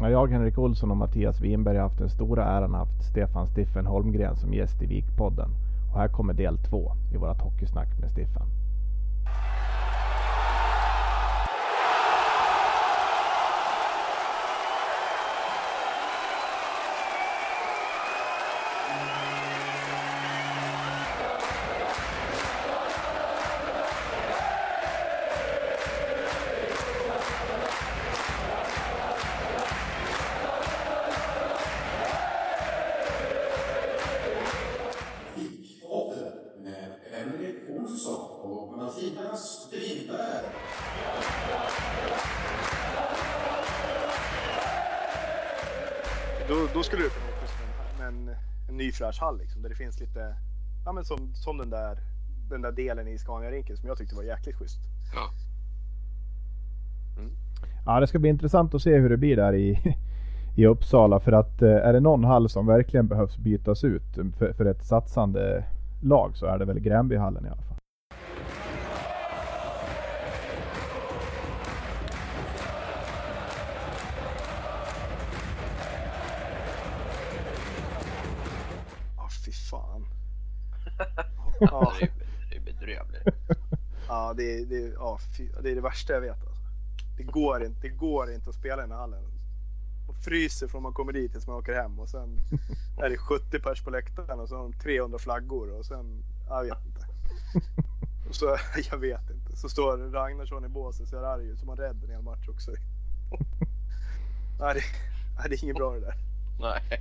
Ja, jag, Henrik Olsson och Mattias Winberg har haft den stora äran att haft Stefan Stiffen Holmgren som gäst i Vikpodden. Och här kommer del två i vårt hockeysnack med Stiffen. Det finns lite, ja men som, som den där den där delen i Scania-rinken som jag tyckte var jäkligt schysst. Ja. Mm. Ja, det ska bli intressant att se hur det blir där i, i Uppsala. För att eh, är det någon hall som verkligen behövs bytas ut för, för ett satsande lag så är det väl Gränbyhallen i alla fall. Ja. det, är, det är bedrövligt. Ja, det är, det, är, ja, det är det värsta jag vet. Alltså. Det, går inte, det går inte att spela i den här hallen. Man fryser från man kommer dit tills man åker hem och sen är det 70 pers på läktaren och så har de 300 flaggor och sen, jag vet inte. Och så, jag vet inte. Så står Ragnarsson i båset ser arg ut som han rädd en hel match också. nej, det, det är inget bra det där. Nej.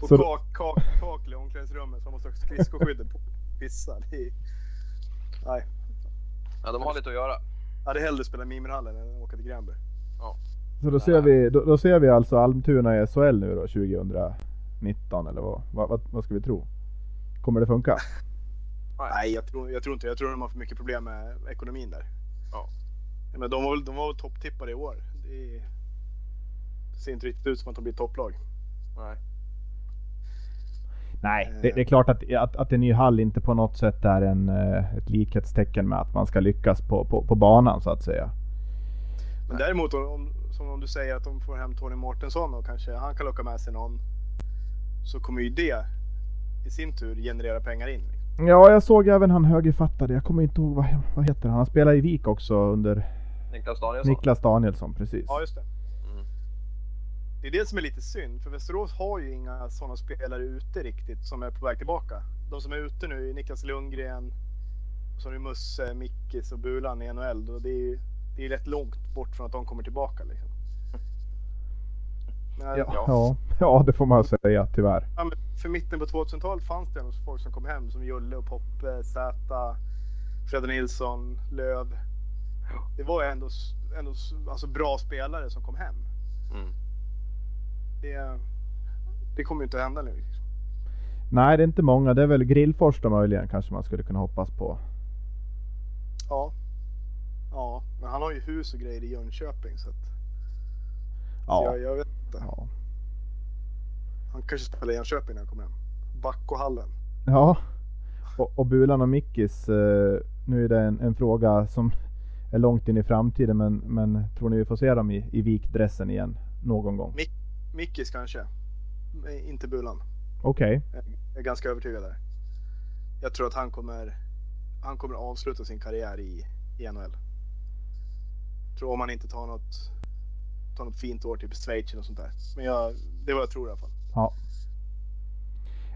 Och så... kak, kak, kakel i omklädningsrummet som måste ha skridskoskyddet på. Pissa. Det är... Nej. Ja, de har lite att göra. Jag hade hellre spelat Mimerhallen än att åka till Gränby. Ja. Så då ser, vi, då, då, ser vi alltså Almtuna i SHL nu då 2019 eller vad, vad, vad ska vi tro? Kommer det funka? Nej, jag tror, jag tror inte Jag tror de har för mycket problem med ekonomin där. Ja. Men de var väl, de var väl topptippade i år. Det, det ser inte riktigt ut som att de blir topplag. Nej. Nej, det, det, är klart att, att, att en ny hall inte på något sätt är en, eh, ett likhetstecken med att man ska lyckas på, på, på banan så att säga. Men däremot om, som om du säger att de får hem Tony Mårtensson och kanske han kan locka med sig någon. Så kommer ju det i sin tur generera pengar in. Ja, jag såg även han högerfattade. Jag kommer inte ihåg vad, vad heter han. Han spelar i Vik också under Niklas Danielsson. Niklas Danielsson, precis. Ja, just det. Det är det som är lite synd, för Västerås har ju inga sådana spelare ute riktigt som är på väg tillbaka. De som är ute nu är Niklas Lundgren, och så har du Musse, Mickis och Bulan i NHL. Och det är, det är rätt långt bort från att de kommer tillbaka. Liksom. Men, ja, ja. ja, det får man säga tyvärr. Ja, för mitten på 2000-talet fanns det folk som kom hem som Julle och Poppe, Zäta, Fredde Nilsson, Löv. Det var ändå, ändå alltså bra spelare som kom hem. Mm det, det kommer ju inte att hända nu. Nej, det är inte många. Det är väl Grillfors då möjligen kanske man skulle kunna hoppas på. Ja. Ja, men han har ju hus och grejer i Jönköping så att... Ja. Så jag, jag vet inte. Ja. Han kanske spelar i Jönköping när han kommer hem. Backohallen. Ja. Och, och Bulan och Mickis, eh, nu är det en, en, fråga som är långt in i framtiden men, men tror ni vi får se dem i, i vikdressen igen någon gång? Mick, Mickis kanske. Inte Bulan. Okej. Okay. Jag är ganska övertygad där. Jag tror att han kommer, han kommer avsluta sin karriär i, i NHL. Jag tror om han inte tar något, tar något fint år, typ Schweiz eller sånt där. Men jag, det är vad jag tror i alla fall. Ja.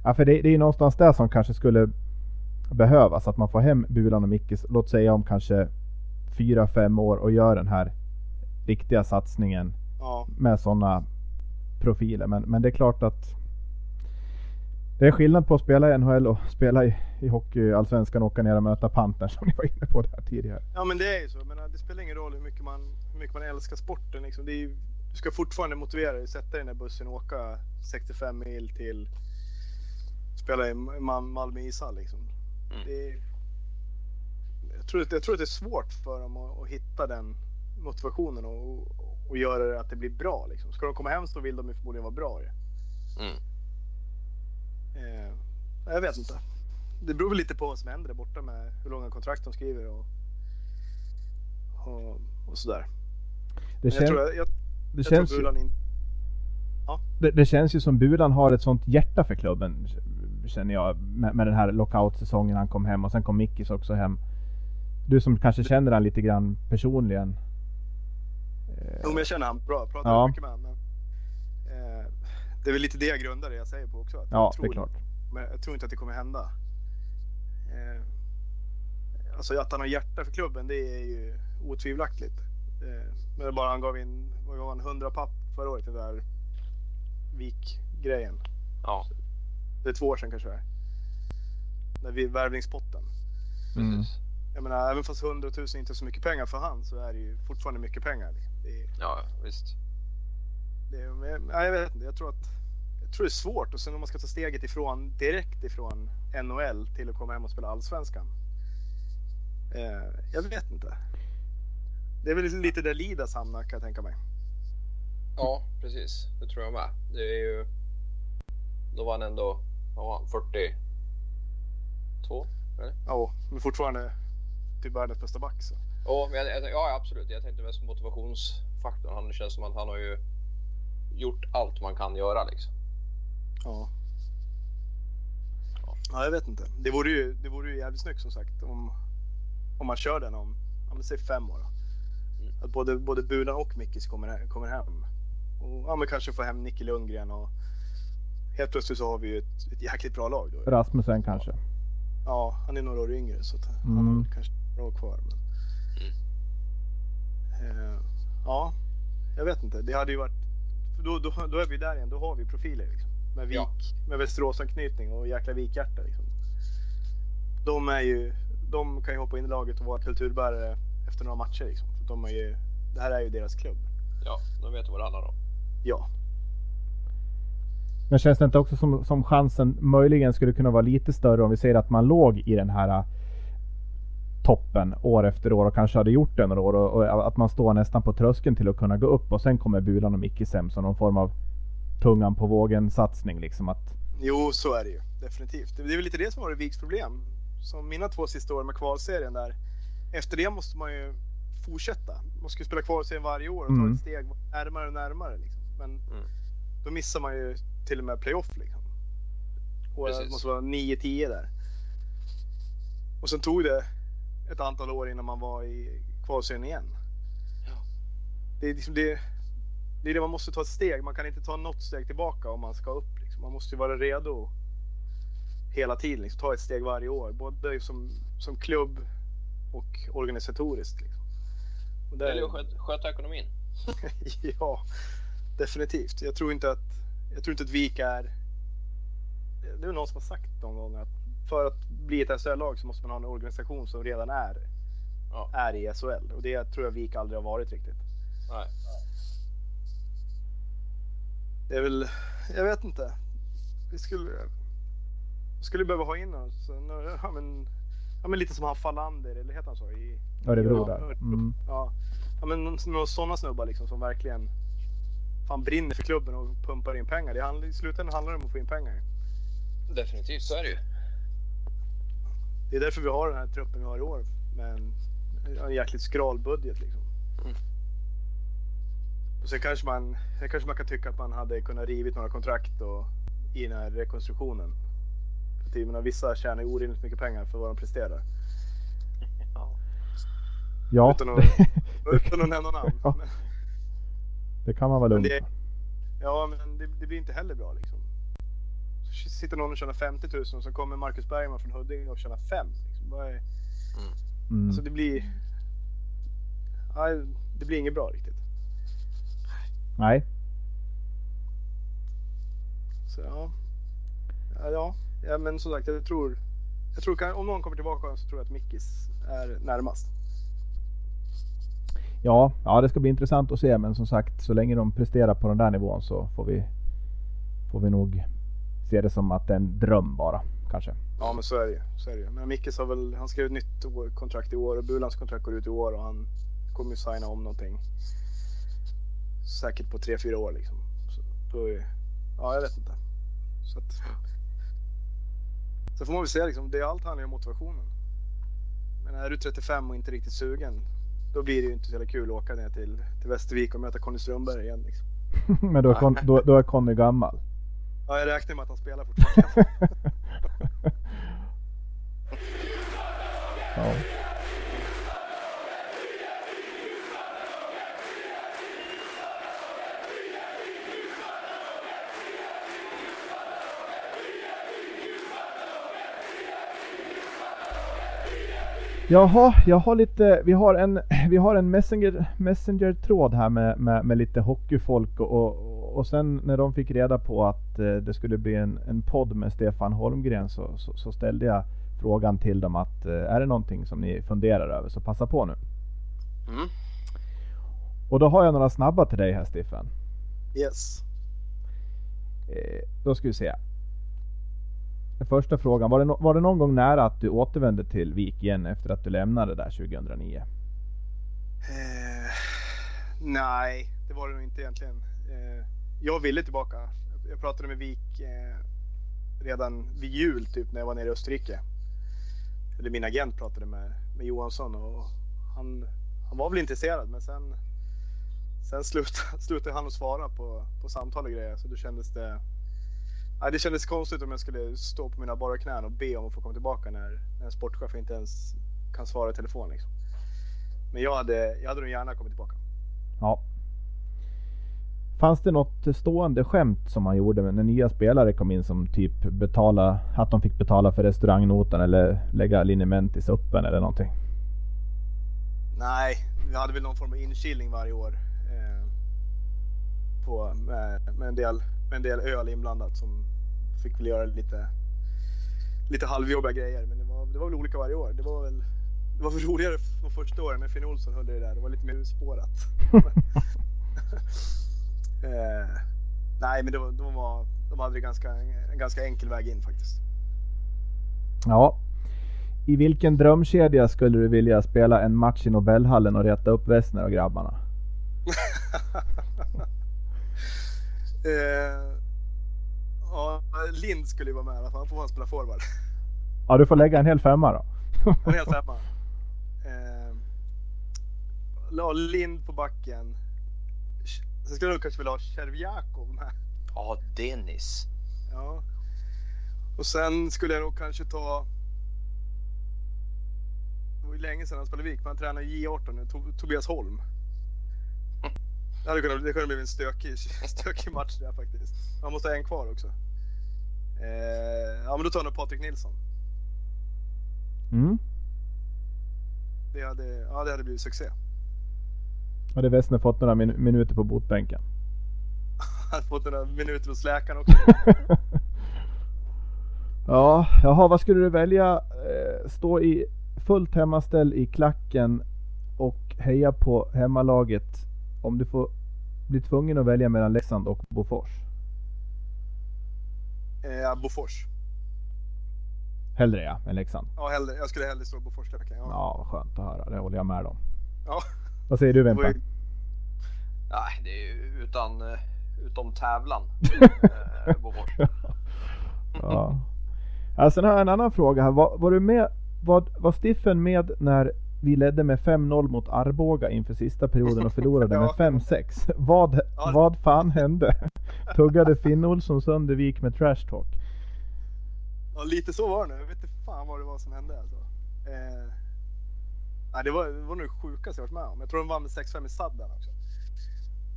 Ja, för det, det är någonstans där som kanske skulle behövas. Att man får hem Bulan och Mickis, låt säga om kanske fyra, fem år och gör den här riktiga satsningen ja. med sådana profiler. Men, men det är klart att det är skillnad på att spela i NHL och spela i, i hockeyallsvenskan och åka ner och möta Pantern som ni var inne på där tidigare. Ja men det är ju så. Men det spelar ingen roll hur mycket man, hur mycket man älskar sporten. Liksom. Det är ju, du ska fortfarande motivera dig, sätta dig i den där bussen och åka 65 mil till spela i Malmö ishall. Liksom. Mm. Det jag, tror, jag tror att det är svårt för dem att, att hitta den motivationen och, och göra det att det blir bra. Liksom. Ska de komma hem så vill de ju förmodligen vara bra. Mm. Eh, jag vet inte. Det beror väl lite på vad som händer där borta med hur långa kontrakt de skriver och, och, och sådär. Det känns... jag, tror, jag, Det jag känns, tror ju, Bulan in, det, det känns ju som Bulan har ett sånt hjärta för klubben. Känner jag med, med den här lockout-säsongen han kom hem och sen kom Mickis också hem. Du som kanske känner han lite grann personligen. Jo, men jag känner han bra. Pratar Ja. mycket med honom. Men, eh, det är väl lite det jag grundar det jag säger på också. Att ja, jag, det tror, är klart. men jag tror inte att det kommer hända. Eh, alltså att han har hjärta för klubben, det är ju otvivelaktigt. Eh, men bara han gav in, vad gav han, 100 papp förra året, den där Vik-grejen. Ja, Det är två år sedan kanske det är. När vi, värvningspotten. Mm. precis. Jag menar, även fast 100 000 inte är så mycket pengar för han så är det ju fortfarande mycket pengar. Det är, Ja, visst. Det, är- men, nej, jag vet inte. Jag tror att jag tror det är svårt och sen om man ska ta steget ifrån direkt ifrån NHL till att komma hem och spela allsvenskan. Eh, jag vet inte. Det är väl lite där Lidas hamnar kan jag tänka mig. Ja, precis. Det tror jag med. Det är ju... Då var han ändå, vad var han, 42? Ja, men fortfarande typ världens bästa back. Så. Ja, men jag, jag, ja, absolut. Jag tänkte mest på motivationsfaktorn. Han känns som att han har ju gjort allt man kan göra liksom. Ja. Ja, jag vet inte. Det vore ju, det vore ju jävligt snyggt som sagt om, om man kör den om, om säger fem år. Då. Mm. Att både, både Bulan och Mickis kommer, kommer hem. Och ja, men kanske få hem Nicke Lundgren och helt plötsligt så har vi ju ett, ett jäkligt bra lag då. Rasmussen kanske. Ja, han är några år yngre så att han Mm. har kanske några år kvar. Men... Eh, ja, jag vet inte. Det hade ju varit... Då, då, då är vi där igen. Då har vi profiler liksom. Med Vik, Ja. med Västeråsanknytning och jäkla Vikhjärta liksom. De är ju... De kan ju hoppa in i laget och vara kulturbärare efter några matcher liksom. För de är ju... Det här är ju deras klubb. Ja, de vet vad det handlar om. Ja. Men känns det inte också som, som chansen möjligen skulle kunna vara lite större om vi säger att man låg i den här toppen år efter år och kanske hade gjort det några år och, och att man står nästan på tröskeln till att kunna gå upp och sen kommer Bulan och Mickis hem som någon form av tungan på vågen satsning liksom att Jo, så är det ju. Definitivt. Det är väl lite det som var Viks problem. Som mina två sista år med kvalserien där. Efter det måste man ju fortsätta. Man ska ju spela kvalserien varje år och ta Mm. ett steg närmare och närmare. Liksom. Men Mm. då missar man ju till och med playoff. Liksom. Och det måste vara 9-10 där. Och sen tog det ett antal år innan man var i kvalserien igen. Ja. Det är liksom det, det är det man måste ta ett steg. Man kan inte ta något steg tillbaka om man ska upp. Liksom. Man måste ju vara redo hela tiden. Liksom. Ta ett steg varje år. Både som, som klubb och organisatoriskt. Liksom. Och där- att sköta, sköta ekonomin. ja, definitivt. Jag tror inte att, jag tror inte att Vik är... Det är någon som har sagt någon gång att för att bli ett SHL-lag så måste man ha en organisation som redan är, Ja. är i SHL. Och det tror jag Vik aldrig har varit riktigt. Nej. Det är väl, jag vet inte. Vi skulle, skulle behöva ha in oss, ja, men, ja, men lite som han Fallander, eller heter han så? I, Örebro Ja, där. Mm. Ja, ja men några sådana snubbar liksom som verkligen fan brinner för klubben och pumpar in pengar. Det handlar, I slutändan handlar det om att få in pengar. Definitivt, så är det ju. Det är därför vi har den här truppen vi har i år med en, en jäkligt skral budget liksom. Mm. Och sen kanske man, sen kanske man kan tycka att man hade kunnat rivit några kontrakt och, i den här rekonstruktionen. För att, jag menar, vissa tjänar ju orimligt mycket pengar för vad de presterar. Ja. Ja, Utan att, det, utan att nämna namn. Ja. Det kan man vara Men lugn det, för. ja, men det, det blir inte heller bra liksom. Sitter någon och tjänar 50 000 och så kommer Marcus Bergman från Huddinge och tjänar 5. Liksom. Är- Mm. Alltså det blir... Nej, det blir inget bra riktigt. Nej, Så ja. Ja, ja. ja men som sagt jag tror... Jag tror om någon kommer tillbaka så tror jag att Mickis är närmast. ja, ja, det ska bli intressant att se men som sagt så länge de presterar på den där nivån så får vi, får vi nog se det som att det är en dröm bara kanske. Ja men så är det ju. Så är det ju. Men Mickis har väl, han skrev ett nytt kontrakt i år och Bulans kontrakt går ut i år och han kommer ju signa om någonting. Säkert på 3-4 år liksom. Så då är, ja jag vet inte. Så att, Sen får man väl säga liksom, det är allt handlar ju om motivationen. Men är du 35 och inte riktigt sugen då blir det ju inte så jävla kul att åka ner till, till Västervik och möta Conny Strömberg igen. Liksom. Men då är, Con, då, då är Conny gammal. Ja, jag räknar med att han spelar fortfarande. ja. Jaha, jag har lite, vi har en, vi har en messenger, messenger-tråd här med, med, med lite hockeyfolk och, och, och sen när de fick reda på att eh, det skulle bli en, en podd med Stefan Holmgren så, så, så ställde jag frågan till dem att eh, är det någonting som ni funderar över så passa på nu. Mm. Och då har jag några snabba till dig här Stefan. Yes. Eh, då ska vi se. Den första frågan, var det, no var det någon gång nära att du återvände till Vik igen efter att du lämnade där 2009? Eh, nej, det var det nog inte egentligen. Eh, jag ville tillbaka. Jag pratade med Vik eh, redan vid jul typ när jag var nere i Österrike. Eller min agent pratade med, med Johansson och han, han var väl intresserad men sen, sen slutade, slutade han att svara på, på samtal och grejer så då kändes det Ja, det kändes konstigt om jag skulle stå på mina bara knän och be om att få komma tillbaka när, när en sportchef inte ens kan svara i telefon. Liksom. Men jag hade, jag hade nog gärna kommit tillbaka. Ja. Fanns det något stående skämt som man gjorde när nya spelare kom in som typ betala, att de fick betala för restaurangnotan eller lägga liniment i suppen eller någonting? Nej, vi hade väl någon form av inkilning varje år. Eh, på, med, med, en del, med en del öl inblandat som fick väl göra lite, lite halvjobbiga grejer. Men det var, det var väl olika varje år. Det var väl, det var väl roligare de första åren när Finn Olsson höll det där. Det var lite mer urspårat. eh, nej, men det var, de, var, de hade ganska, en ganska enkel väg in faktiskt. Ja. I vilken drömkedja skulle du vilja spela en match i Nobelhallen och rätta upp Wessner och grabbarna? eh, ja, Lind skulle ju vara med i alla fall. Han får fan spela forward. Ja, du får lägga en hel femma då. En hel femma. Eh, Lind på backen. Sen skulle jag kanske vilja ha Chervjakov med. Ja, Dennis. Ja. Och sen skulle jag nog kanske ta... Det var ju länge sedan han spelade Vik, men han tränar J18 nu, Tobias Holm. Det hade kunnat, det kunde bli en stökig, stökig match där faktiskt. Man måste ha en kvar också. Eh, ja men då tar jag nog Patrik Nilsson. Mm. Det hade, ja, det hade blivit succé. Hade Wessner fått några min minuter på botbänken? Hade fått några minuter hos läkaren också. ja, jaha, vad skulle du välja? Eh, stå i fullt hemmaställ i klacken och heja på hemmalaget om du får bli tvungen att välja mellan Leksand och Bofors? Eh, Bofors. Hellre ja, än Leksand? Ja, hellre, jag skulle hellre stå i Boforsklacken. Ja. ja, vad skönt att höra. Det håller jag med om. Ja. Vad säger du Vempa? Nej, det är ju utan, eh, utom tävlan. eh, ja. ja. Sen har jag en annan fråga här. Var, var du med, var, var Stiffen med när vi ledde med 5-0 mot Arboga inför sista perioden och förlorade med 5-6. Vad, Ja. vad fan hände? Tuggade Finn Olsson sönder Vik med trash talk? Ja, lite så var det. Jag vet inte fan vad det var som hände alltså. Eh, nej, det, var, det var nog det sjukaste jag varit med om. Jag tror de vann med 6-5 i sadden också.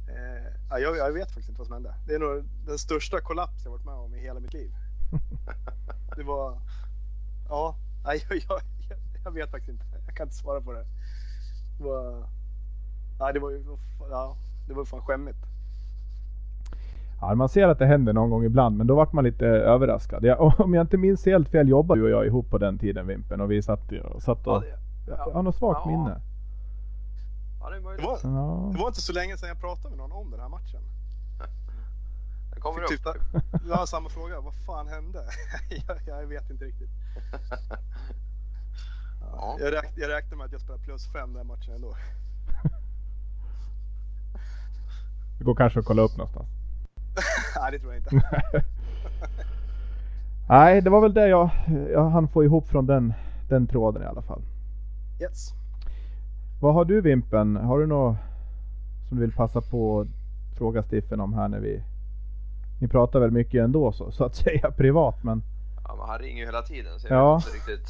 Eh, ja, jag, jag vet faktiskt inte vad som hände. Det är nog den största kollaps jag varit med om i hela mitt liv. Det var... Ja, jag, jag, jag vet faktiskt inte. Jag kan inte svara på det. Det var... Nej, det var ju... Ja, det var ju fan skämmigt. Ja, man ser att det händer någon gång ibland, men då vart man lite överraskad. Jag, om jag inte minns helt fel jobbade du och jag ihop på den tiden Vimpen och vi satt, satt och... Ja, Jag har något svagt Ja. minne. ja, det är Det var, Ja. det var inte så länge sedan jag pratade med någon om den här matchen. Det kommer upp. typ, jag har samma fråga. Vad fan hände? jag, jag vet inte riktigt. Ja. Jag, räk, jag räknar med att jag spelar plus fem den här matchen ändå. Det går kanske att kolla upp någonstans. Nej, det tror jag inte. Nej, det var väl det jag, jag hann få ihop från den, den tråden i alla fall. Yes. Vad har du Vimpen? Har du något som du vill passa på att fråga Stiffen om här när vi... Ni pratar väl mycket ändå så, så att säga privat men... Ja, men han ringer ju hela tiden så Ja. jag vet inte riktigt.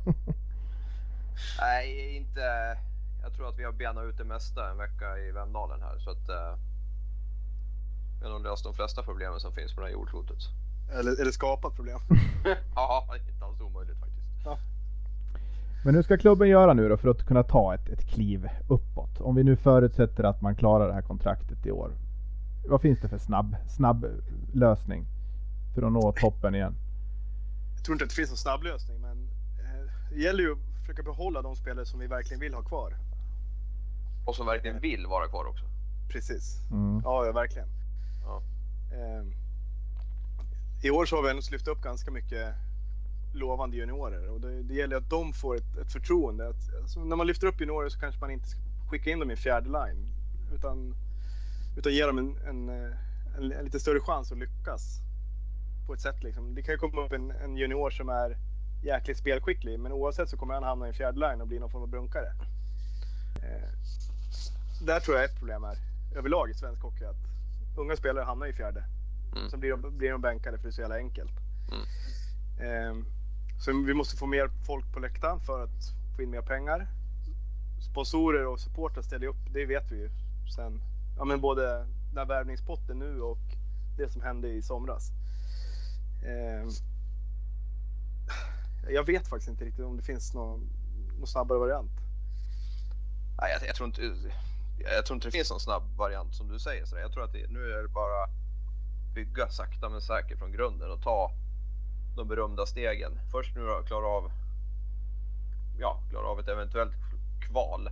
Nej, inte. Jag tror att vi har benat ut det mesta en vecka i Vemdalen här så att. Eh, vi har nog löst de flesta problemen som finns på det här jordklotet. Eller, eller skapat problem. ja, det är inte alls omöjligt faktiskt. Men hur ska klubben göra nu då för att kunna ta ett, ett kliv uppåt? Om vi nu förutsätter att man klarar det här kontraktet i år. Vad finns det för snabb, snabb lösning för att nå toppen igen? Jag tror inte att det finns någon snabb lösning, men eh, det gäller ju att försöka behålla de spelare som vi verkligen vill ha kvar. Och som verkligen vill vara kvar också. Precis. Mm. Ja, ja verkligen. Ja. Eh, I år så har vi ändå lyft upp ganska mycket lovande juniorer och det, det gäller att de får ett, ett förtroende. Att, alltså, när man lyfter upp juniorer så kanske man inte ska skicka in dem i en fjärde line utan, utan ge dem en, en, eh, en, en lite större chans att lyckas på ett sätt. Liksom. Det kan ju komma upp en, en junior som är jäkligt spelskicklig men oavsett så kommer han hamna i en fjärde line och bli någon form av brunkare. Eh, där tror jag ett problem är överlag i svensk hockey att unga spelare hamnar i fjärde. Mm. Sen blir de, blir de bänkade för det är så jävla enkelt. Mm. Ehm, Sen vi måste få mer folk på läktaren för att få in mer pengar. Sponsorer och supportrar ställer upp, det vet vi ju sen. Ja, men både den här värvningspotten nu och det som hände i somras. Eh, jag vet faktiskt inte riktigt om det finns någon, någon snabbare variant. Nej, jag, jag, tror inte, jag tror inte det finns någon snabb variant som du säger. Så jag tror att det, nu är det bara bygga sakta men säkert från grunden och ta de berömda stegen. Först nu då, klara av, ja, klara av ett eventuellt kval.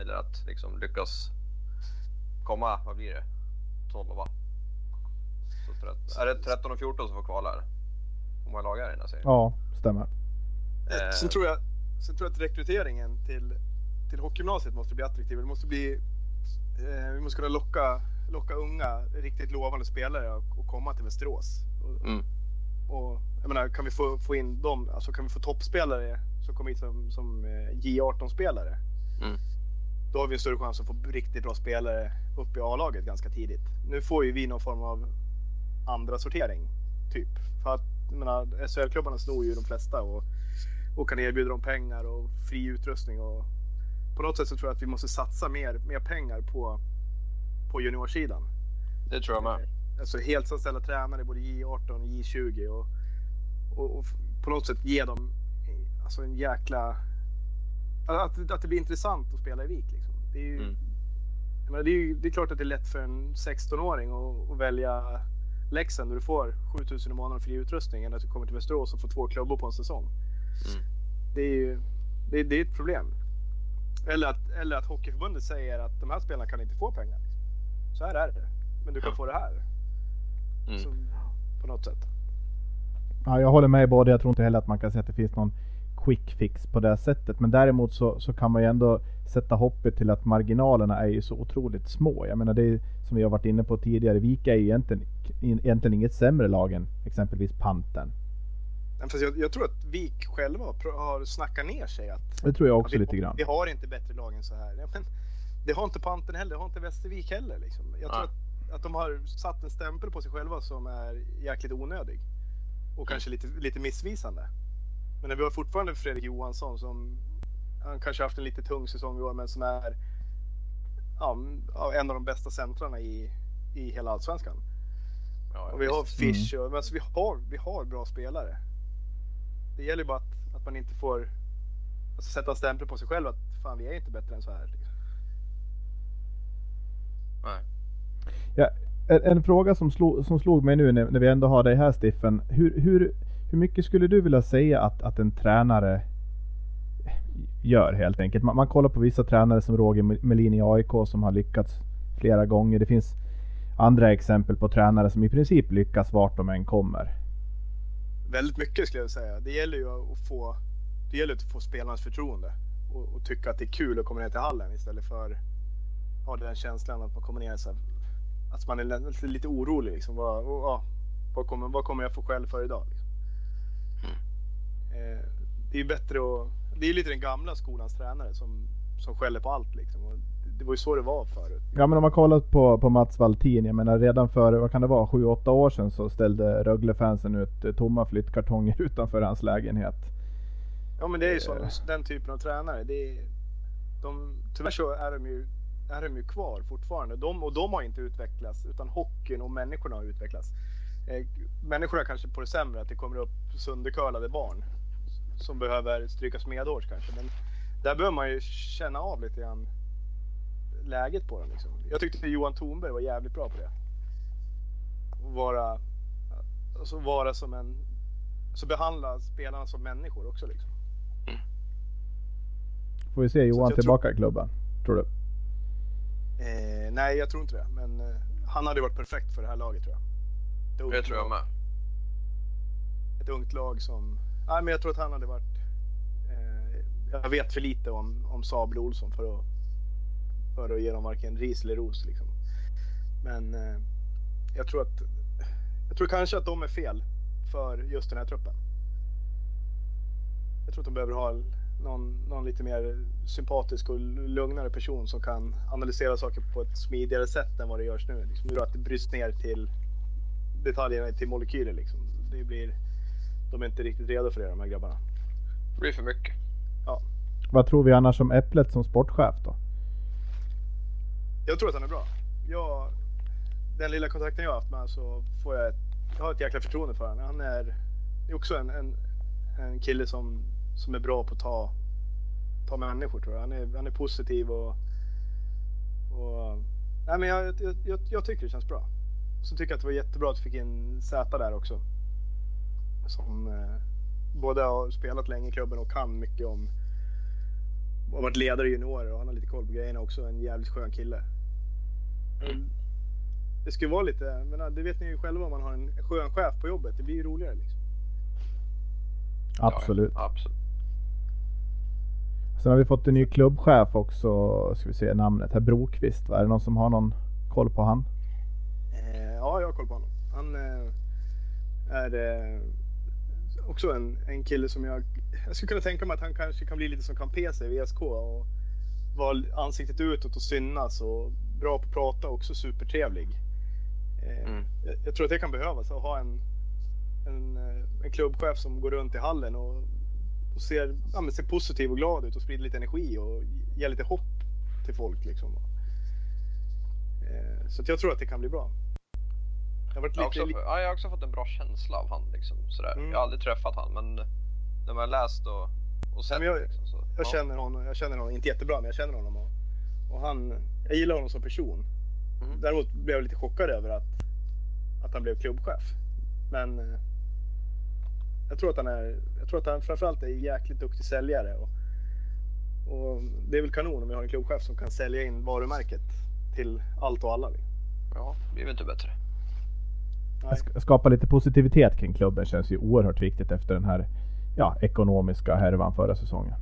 Eller att liksom lyckas komma, vad blir det? 12 va? Så tret- är det 13 och 14 som får kvala? eller? Hur många lag är det i den här serien? Ja, stämmer. Eh. Sen, tror jag, sen tror jag att rekryteringen till, till hockeygymnasiet måste bli attraktiv. Det måste bli, eh, vi måste kunna locka, locka unga, riktigt lovande spelare att att komma till Västerås. Och, Mm. Och, jag menar, kan vi få, få in dem, alltså kan vi få toppspelare som kommer hit som, som eh, J18-spelare. Mm. Då har vi en större chans att få riktigt bra spelare upp i A-laget ganska tidigt. Nu får ju vi någon form av andra sortering, typ. För att, jag menar, SHL-klubbarna snor ju de flesta och, och kan erbjuda dem pengar och fri utrustning. Och på något sätt så tror jag att vi måste satsa mer, mer pengar på, på juniorsidan. Det tror jag med. Alltså heltidsanställda tränare, både J18 och J20 och, och, och på något sätt ge dem alltså en jäkla... Att, att det blir intressant att spela i VIK. Liksom. Det, är ju, Mm. menar, det, är ju, det är klart att det är lätt för en 16-åring att, att välja Leksand där du får 7000 i månaden fri utrustning än att du kommer till Västerås och får två klubbor på en säsong. Mm. Det är ju det, det är ett problem. Eller att, eller att Hockeyförbundet säger att de här spelarna kan inte få pengar. Så här är det. Men du kan Ja. få det här. Mm. Så, på något sätt. Ja, jag håller med både. Jag tror inte heller att man kan säga att det finns någon quick fix på det sättet. Men däremot så, så kan man ju ändå sätta hoppet till att marginalerna är ju så otroligt små. Jag menar det är som vi har varit inne på tidigare. Vika är ju egentligen, egentligen inget sämre lag än exempelvis Panten. Fast jag, jag tror att VIK själva har, snackat ner sig. Att, Det tror jag också vi, lite grann. vi har inte bättre lag än så här. Ja, men, det har inte Panten heller, det har inte Västervik heller. Liksom. Jag tror att, att de har satt en stämpel på sig själva som är jäkligt onödig. Och kanske lite, lite missvisande. Men vi har fortfarande Fredrik Johansson som han kanske haft en lite tung säsong i år men som är ja, en av de bästa centrarna i, i hela Allsvenskan. Ja, Och vi har visst. Fish och alltså vi, har, vi har bra spelare. Det gäller bara att, att man inte får alltså, sätta en stämpel på sig själv att fan vi är inte bättre än så här. Liksom. Nej. Ja, en, en fråga som slog, som slog mig nu när, när vi ändå har dig här Stiffen. Hur, hur, hur mycket skulle du vilja säga att, att en tränare gör helt enkelt? Man, man kollar på vissa tränare som Roger Melin i AIK som har lyckats flera gånger. Det finns andra exempel på tränare som i princip lyckas vart de än kommer. Väldigt mycket skulle jag säga. Det gäller ju att få, det gäller att få spelarnas förtroende och, och tycka att det är kul att komma ner till hallen istället för att ha den känslan att man kommer ner så här, att man är lite, orolig. Liksom. Vad, ja, vad, kommer, vad kommer jag få skäll för idag? Liksom. Eh, det är bättre att, det är lite den gamla skolans tränare som, som skäller på allt liksom. Och det var ju så det var förut. Ja men om man kollat på, på Mats Valtin, jag menar redan för, vad kan det vara, 7-8 år sedan så ställde Rögle-fansen ut eh, tomma flyttkartonger utanför hans lägenhet. Ja men det är ju så, den typen av tränare. Det är, de, tyvärr så är de ju är de ju kvar fortfarande. De, och de har inte utvecklats utan hockeyn och människorna har utvecklats. Eh, människorna kanske på det sämre, att det kommer upp söndercurlade barn som behöver strykas medhårs kanske. Men där behöver man ju känna av lite grann läget på dem. Liksom. Jag tyckte Johan Thornberg var jävligt bra på det. Vara, alltså vara som en, så behandla spelarna som människor också liksom. Får vi se Johan tillbaka tror... i klubben, tror du? Eh, nej, jag tror inte det. Men eh, han hade varit perfekt för det här laget tror jag. Det, det tror jag med. Ett ungt lag som... Nej, men jag tror att han hade varit... Eh, jag vet för lite om, om Sabel Olsson för att, för att ge dem varken ris eller ros. Liksom. Men eh, jag tror att... Jag tror kanske att de är fel för just den här truppen. Jag tror att de behöver ha någon, någon lite mer sympatisk och lugnare person som kan analysera saker på ett smidigare sätt än vad det görs nu. Liksom, att det bryts ner till detaljerna till molekyler liksom. Det blir, de är inte riktigt redo för det de här grabbarna. Det blir för mycket. Ja. Vad tror vi annars om Äpplet som sportchef då? Jag tror att han är bra. Jag, den lilla kontakten jag har haft med så får jag ett, jag har ett jäkla förtroende för honom. Han är, är också en, en, en kille som som är bra på att ta, ta människor tror jag. Han är, han är positiv och, och nej men jag, jag, jag, tycker det känns bra. Så tycker jag att det var jättebra att vi fick in Z där också. Som eh, både har spelat länge i klubben och kan mycket om och varit ledare i juniorer och han har lite koll på grejerna också. En jävligt skön kille. Mm. Det skulle vara lite, men det vet ni ju själva om man har en skön chef på jobbet. Det blir ju roligare liksom. Absolut. Ja, absolut. Sen har vi fått en ny klubbchef också, ska vi se namnet här, Brokvist. Är det någon som har någon koll på han? Eh, ja, jag har koll på honom. Han eh, är eh, också en, en kille som jag, jag skulle kunna tänka mig att han kanske kan bli lite som Campese i VSK och vara ansiktet utåt och synas och bra på att prata och också supertrevlig. Mm. jag, jag, tror att det kan behövas att ha en, en, en klubbchef som går runt i hallen och och ser, ja, ser positiv och glad ut och sprider lite energi och ger lite hopp till folk. Liksom. Eh, så jag tror att det kan bli bra. Jag har, jag, också, ja, jag har också fått en bra känsla av han. Liksom, sådär. Mm. Jag har aldrig träffat han men när man har läst och, och sett. jag, liksom, så, jag, ja. känner honom, jag känner honom, inte jättebra men jag känner honom. Och, och han, jag gillar honom som person. Mm. Däremot blev jag lite chockad över att, att han blev klubbchef. Men eh, jag tror att han är, jag tror att han framförallt är jäkligt duktig säljare. Och, och det är väl kanon om vi har en klubbchef som kan sälja in varumärket till allt och alla. Ja, det blir väl inte bättre. Nej. Skapa lite positivitet kring klubben känns ju oerhört viktigt efter den här ja, ekonomiska härvan förra säsongen.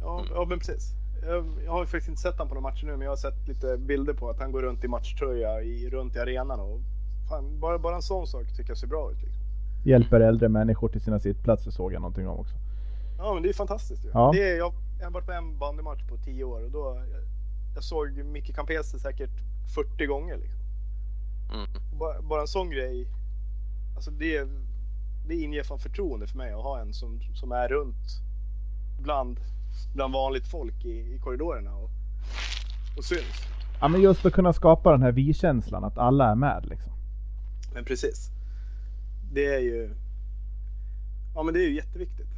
Ja, ja men precis. Jag, jag har faktiskt inte sett honom på några matcher nu, men jag har sett lite bilder på att han går runt i matchtröja i, runt i arenan. Och fan, bara, bara en sån sak tycker jag ser bra ut. Liksom hjälper äldre människor till sina sittplatser såg jag någonting om också. Ja men det är fantastiskt ju. Ja. Det är, jag, jag har varit på en bandymatch på 10 år och då jag såg Micke Campese säkert 40 gånger. Liksom. Mm. Bara, bara, en sån grej, alltså det, det inger fan förtroende för mig att ha en som, som är runt bland, bland vanligt folk i, i korridorerna och, och syns. Ja men just att kunna skapa den här vi-känslan, att alla är med liksom. Men precis det är ju ja, men det är ju jätteviktigt.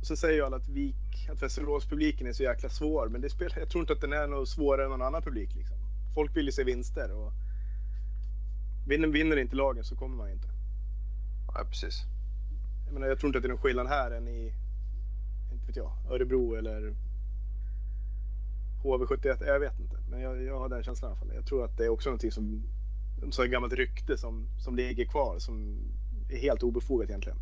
Och så säger ju alla att Vik, att Västerås-publiken är så jäkla svår, men det spelar, jag tror inte att den är något svårare än någon annan publik. Liksom. Folk vill ju se vinster och vinner, vinner inte lagen så kommer man inte. Ja, precis. Jag, menar, jag tror inte att det är någon skillnad här än i inte vet jag, Örebro eller HV71. Jag vet inte, men jag, jag har den känslan i alla fall. Jag tror att det är också någonting som så ett gammalt rykte som, som ligger kvar som är helt obefogat egentligen.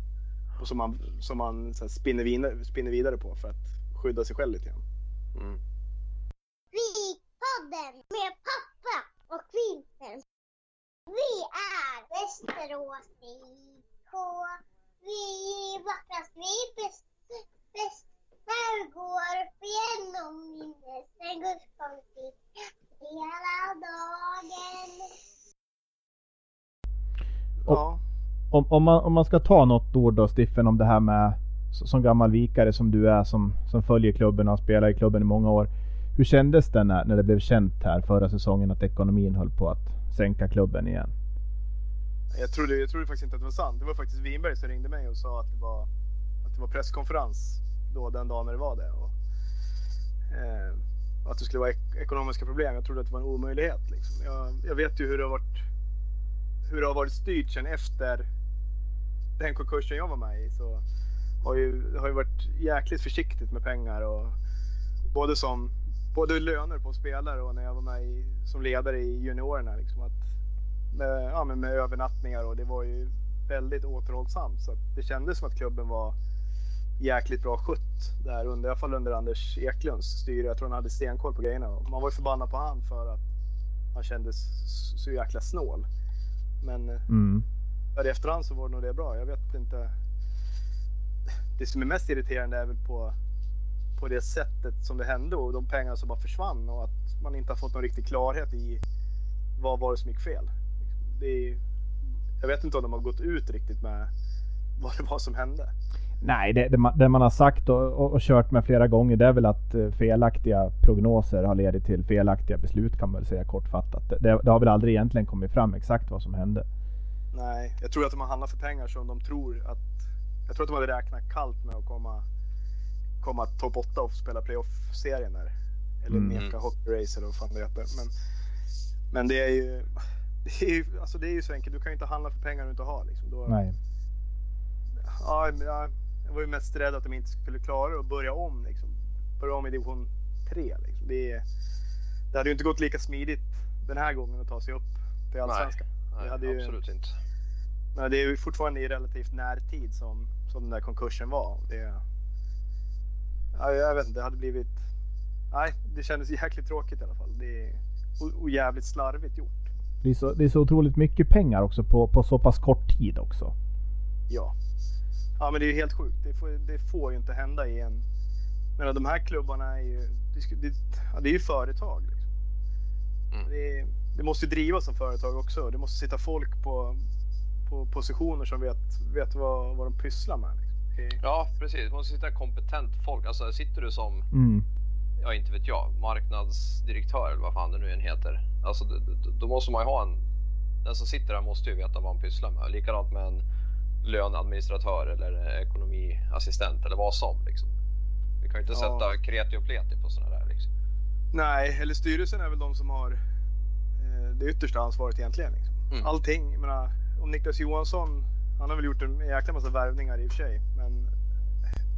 Och som man, som man så här, spinner, vidare, spinner vidare på för att skydda sig själv lite grann. Mm. podden med pappa och Kvinten. Vi är Västerås IK. Vi är vackrast, vi är bäst, bäst. Här går upp igenom min Ja. Om, man, om man ska ta något ord då Stiffen om det här med som gammal vikare som du är som, som följer klubben och har spelat i klubben i många år. Hur kändes det när, när det blev känt här förra säsongen att ekonomin höll på att sänka klubben igen? Jag trodde, jag trodde faktiskt inte att det var sant. Det var faktiskt Winberg som ringde mig och sa att det var, att det var presskonferens då den dagen när det var det. Och, eh, att det skulle vara ek ekonomiska problem. Jag trodde att det var en omöjlighet. Liksom. Jag, jag, vet ju hur det har varit, hur det har varit styrt sen efter den konkursen jag var med i. Så har ju, det har ju varit jäkligt försiktigt med pengar. Och, både som både löner på spelare och när jag var med i, som ledare i juniorerna. Liksom, att med, ja, med övernattningar och det var ju väldigt återhållsamt. Så det kändes som att klubben var jäkligt bra skött där under, i alla fall under Anders Eklunds styre. Jag tror han hade stenkoll på grejerna. Man var ju förbannad på han för att han kändes så jäkla snål. Men eh, mm i efterhand så var det nog det bra. Jag vet inte. Det som är mest irriterande är väl på, på det sättet som det hände och de pengarna som bara försvann och att man inte har fått någon riktig klarhet i vad var det som gick fel. Det är, jag vet inte om de har gått ut riktigt med vad det var som hände. Nej, det, det, man, det man har sagt och, och, och, kört med flera gånger det är väl att eh, felaktiga prognoser har ledit till felaktiga beslut kan man väl säga kortfattat. Det, det, har väl aldrig egentligen kommit fram exakt vad som hände. Nej, jag tror att de har handlat för pengar som de tror att... Jag tror att de hade räknat kallt med att komma, komma topp 8 och spela playoff-serien där. Eller mm. Meka Hockey Race eller vad fan det heter. Men, men det är ju... Det är ju, alltså det är ju så enkelt, du kan ju inte handla för pengar du inte har. Liksom. Då, Nej. Ja, jag var ju mest rädd att de inte skulle klara det och börja om. Liksom. Börja om i division 3. Liksom. Det, det hade ju inte gått lika smidigt den här gången att ta sig upp till Allsvenskan. Nej, nej ju, absolut inte. Men det är ju fortfarande i relativt närtid som, som den där konkursen var. Det, ja, jag vet inte, det hade blivit... Nej, det kändes jäkligt tråkigt i alla fall. Det, och, och jävligt slarvigt gjort. Det är, så, det är så otroligt mycket pengar också på, på så pass kort tid också. Ja, Ja men det är ju helt sjukt. Det får, det får ju inte hända i en... Men de här klubbarna är ju, det, det, ja, det är ju företag. Liksom. Mm. Det, det, måste ju drivas som företag också. Det måste sitta folk på, på positioner som vet, vet vad, vad de pysslar med. Liksom. Ja precis, det måste sitta kompetent folk. Alltså sitter du som, mm. ja inte vet jag, marknadsdirektör eller vad fan det nu än heter. Alltså då, då måste man ju ha en, den som sitter där måste ju veta vad han pysslar med. Likadant med en löneadministratör eller ekonomiassistent eller vad som. Liksom. Vi kan ju inte ja. sätta kreti och pleti på sådana där. Liksom. Nej, eller styrelsen är väl de som har eh, det yttersta ansvaret egentligen. Liksom. Mm. Allting, jag menar, om Niklas Johansson, han har väl gjort en jäkla massa värvningar i och för sig, men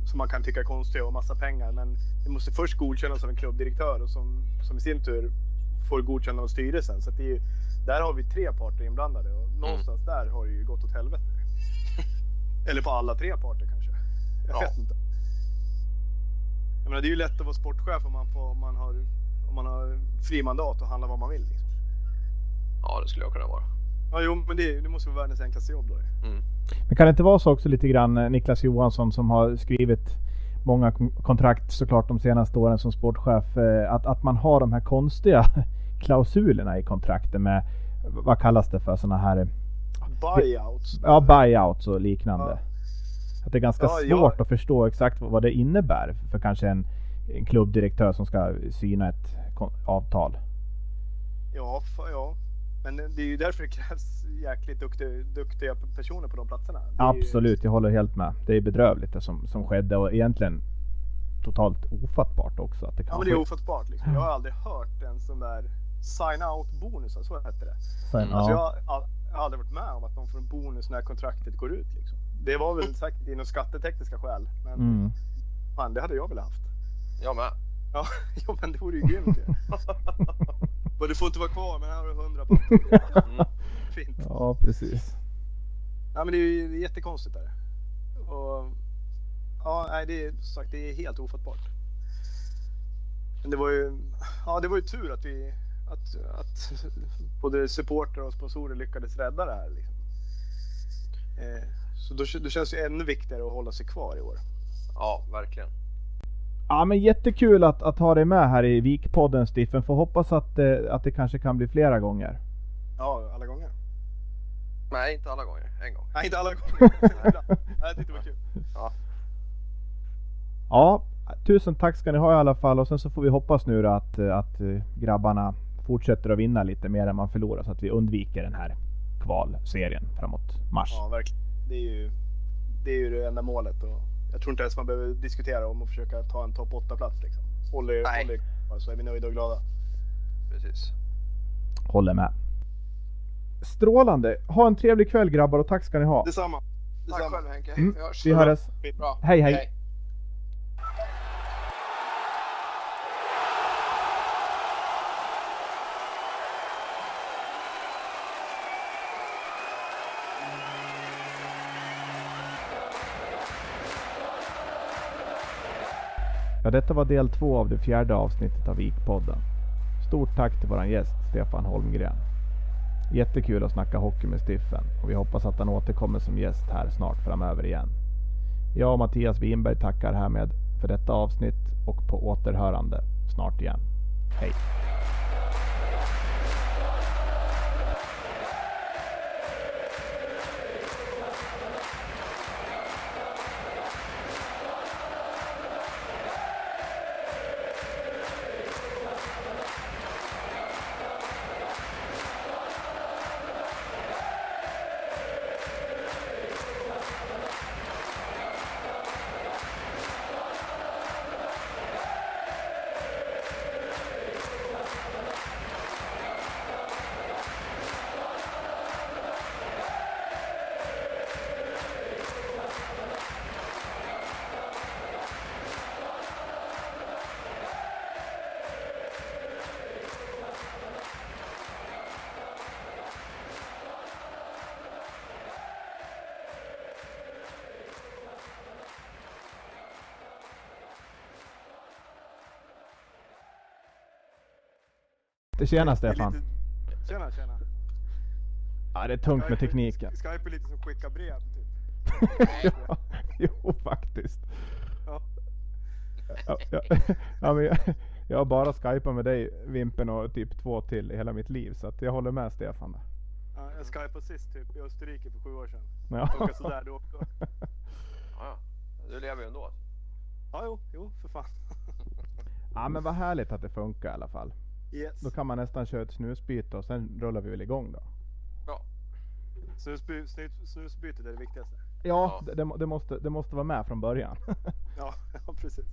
som man kan tycka är konstiga och massa pengar. Men det måste först godkännas av en klubbdirektör och som, som i sin tur får godkänna av styrelsen. Så det är där har vi tre parter inblandade och mm. någonstans där har det ju gått åt helvete. Eller på alla tre parter kanske. Jag ja. vet inte. Jag menar, det är ju lätt att vara sportchef om man, får, om man har, om man har fri mandat och handla vad man vill. Liksom. Ja, det skulle jag kunna vara. Ja, jo, men det, det måste vara världens enklaste jobb då. Mm. Men kan det inte vara så också lite grann, eh, Niklas Johansson som har skrivit många kontrakt såklart de senaste åren som sportchef, eh, att, att man har de här konstiga klausulerna i kontrakten med, vad kallas det för, sådana här buyouts. Ja, buyouts och liknande. Ja. Att det är ganska ja, svårt ja. att förstå exakt vad det innebär för kanske en, en klubbdirektör som ska syna ett avtal. Ja, ja. Men det är ju därför det krävs jäkligt duktiga, duktiga personer på de platserna. Absolut, ju... jag håller helt med. Det är bedrövligt det som, som skedde och egentligen totalt ofattbart också. Att det kan ja, men det är ofattbart. Liksom. Jag har aldrig hört en sån där sign out bonus, så hette det. Sign alltså, jag, jag har aldrig varit med om att de får en bonus när kontraktet går ut. Liksom. Det var väl säkert inom skattetekniska skäl. Men mm. fan, det hade jag velat haft. Jag med. Ja, ja men det vore ju grymt ju. du får inte vara kvar, men här har du 100 papper. Mm. Fint. Ja, precis. Ja, men det är ju jättekonstigt där. Och, ja, nej, det är sagt, det är helt ofattbart. Men det var ju, ja, det var ju tur att vi att, att både supportrar och sponsorer lyckades rädda det här. Liksom. Eh, så då, då känns det ännu viktigare att hålla sig kvar i år. Ja, verkligen. Ja men jättekul att, att ha dig med här i Vikpodden Stiffen. Får hoppas att, eh, att det kanske kan bli flera gånger. Ja, alla gånger. Nej, inte alla gånger. En gång. Nej, inte alla gånger. Jag tyckte det var kul. Ja, tusen tack ska ni ha i alla fall och sen så får vi hoppas nu då att, eh, att eh, grabbarna fortsätter att vinna lite mer än man förlorar så att vi undviker den här kvalserien framåt mars. Ja, verkligen. Det är ju det, är ju det enda målet. Och jag tror inte ens man behöver diskutera om att försöka ta en topp 8-plats. Liksom. Håller, Nej. håller kvar så är vi nöjda och glada. Precis. Håller med. Strålande! Ha en trevlig kväll grabbar och tack ska ni ha. Detsamma. Tack Detsamma. själv Henke. Mm, Vi hörs. Vi hörs. Bra. Hej hej! Ja, detta var del två av det fjärde avsnittet av Vikpodden. Stort tack till våran gäst Stefan Holmgren. Jättekul att snacka hockey med Stiffen och vi hoppas att han återkommer som gäst här snart framöver igen. Jag och Mattias Winberg tackar härmed för detta avsnitt och på återhörande snart igen. Hej! Tjena Stefan! Det lite- Tjena, tjena. Ja, det är tungt med tekniken. Skype är lite som skicka brev typ. ja, jo, faktiskt. Ja. Ja, ja, ja, men jag, jag har bara skypat med dig, Vimpen och typ två till i hela mitt liv. Så att jag håller med Stefan där. Ja, jag skypade sist typ i Österrike för sju år sedan. Ja. Funkar sådär då också. Ja. Du lever ju ändå. Ja, jo, jo, för fan. ja, men vad härligt att det funkar i alla fall. Yes. Då kan man nästan köra ett snusbyte och sen rullar vi väl igång då. Bra. Snusby, snus, snusbytet är det viktigaste. Ja, Ja. Det, det, må- det, måste, det måste vara med från början. Ja, ja precis.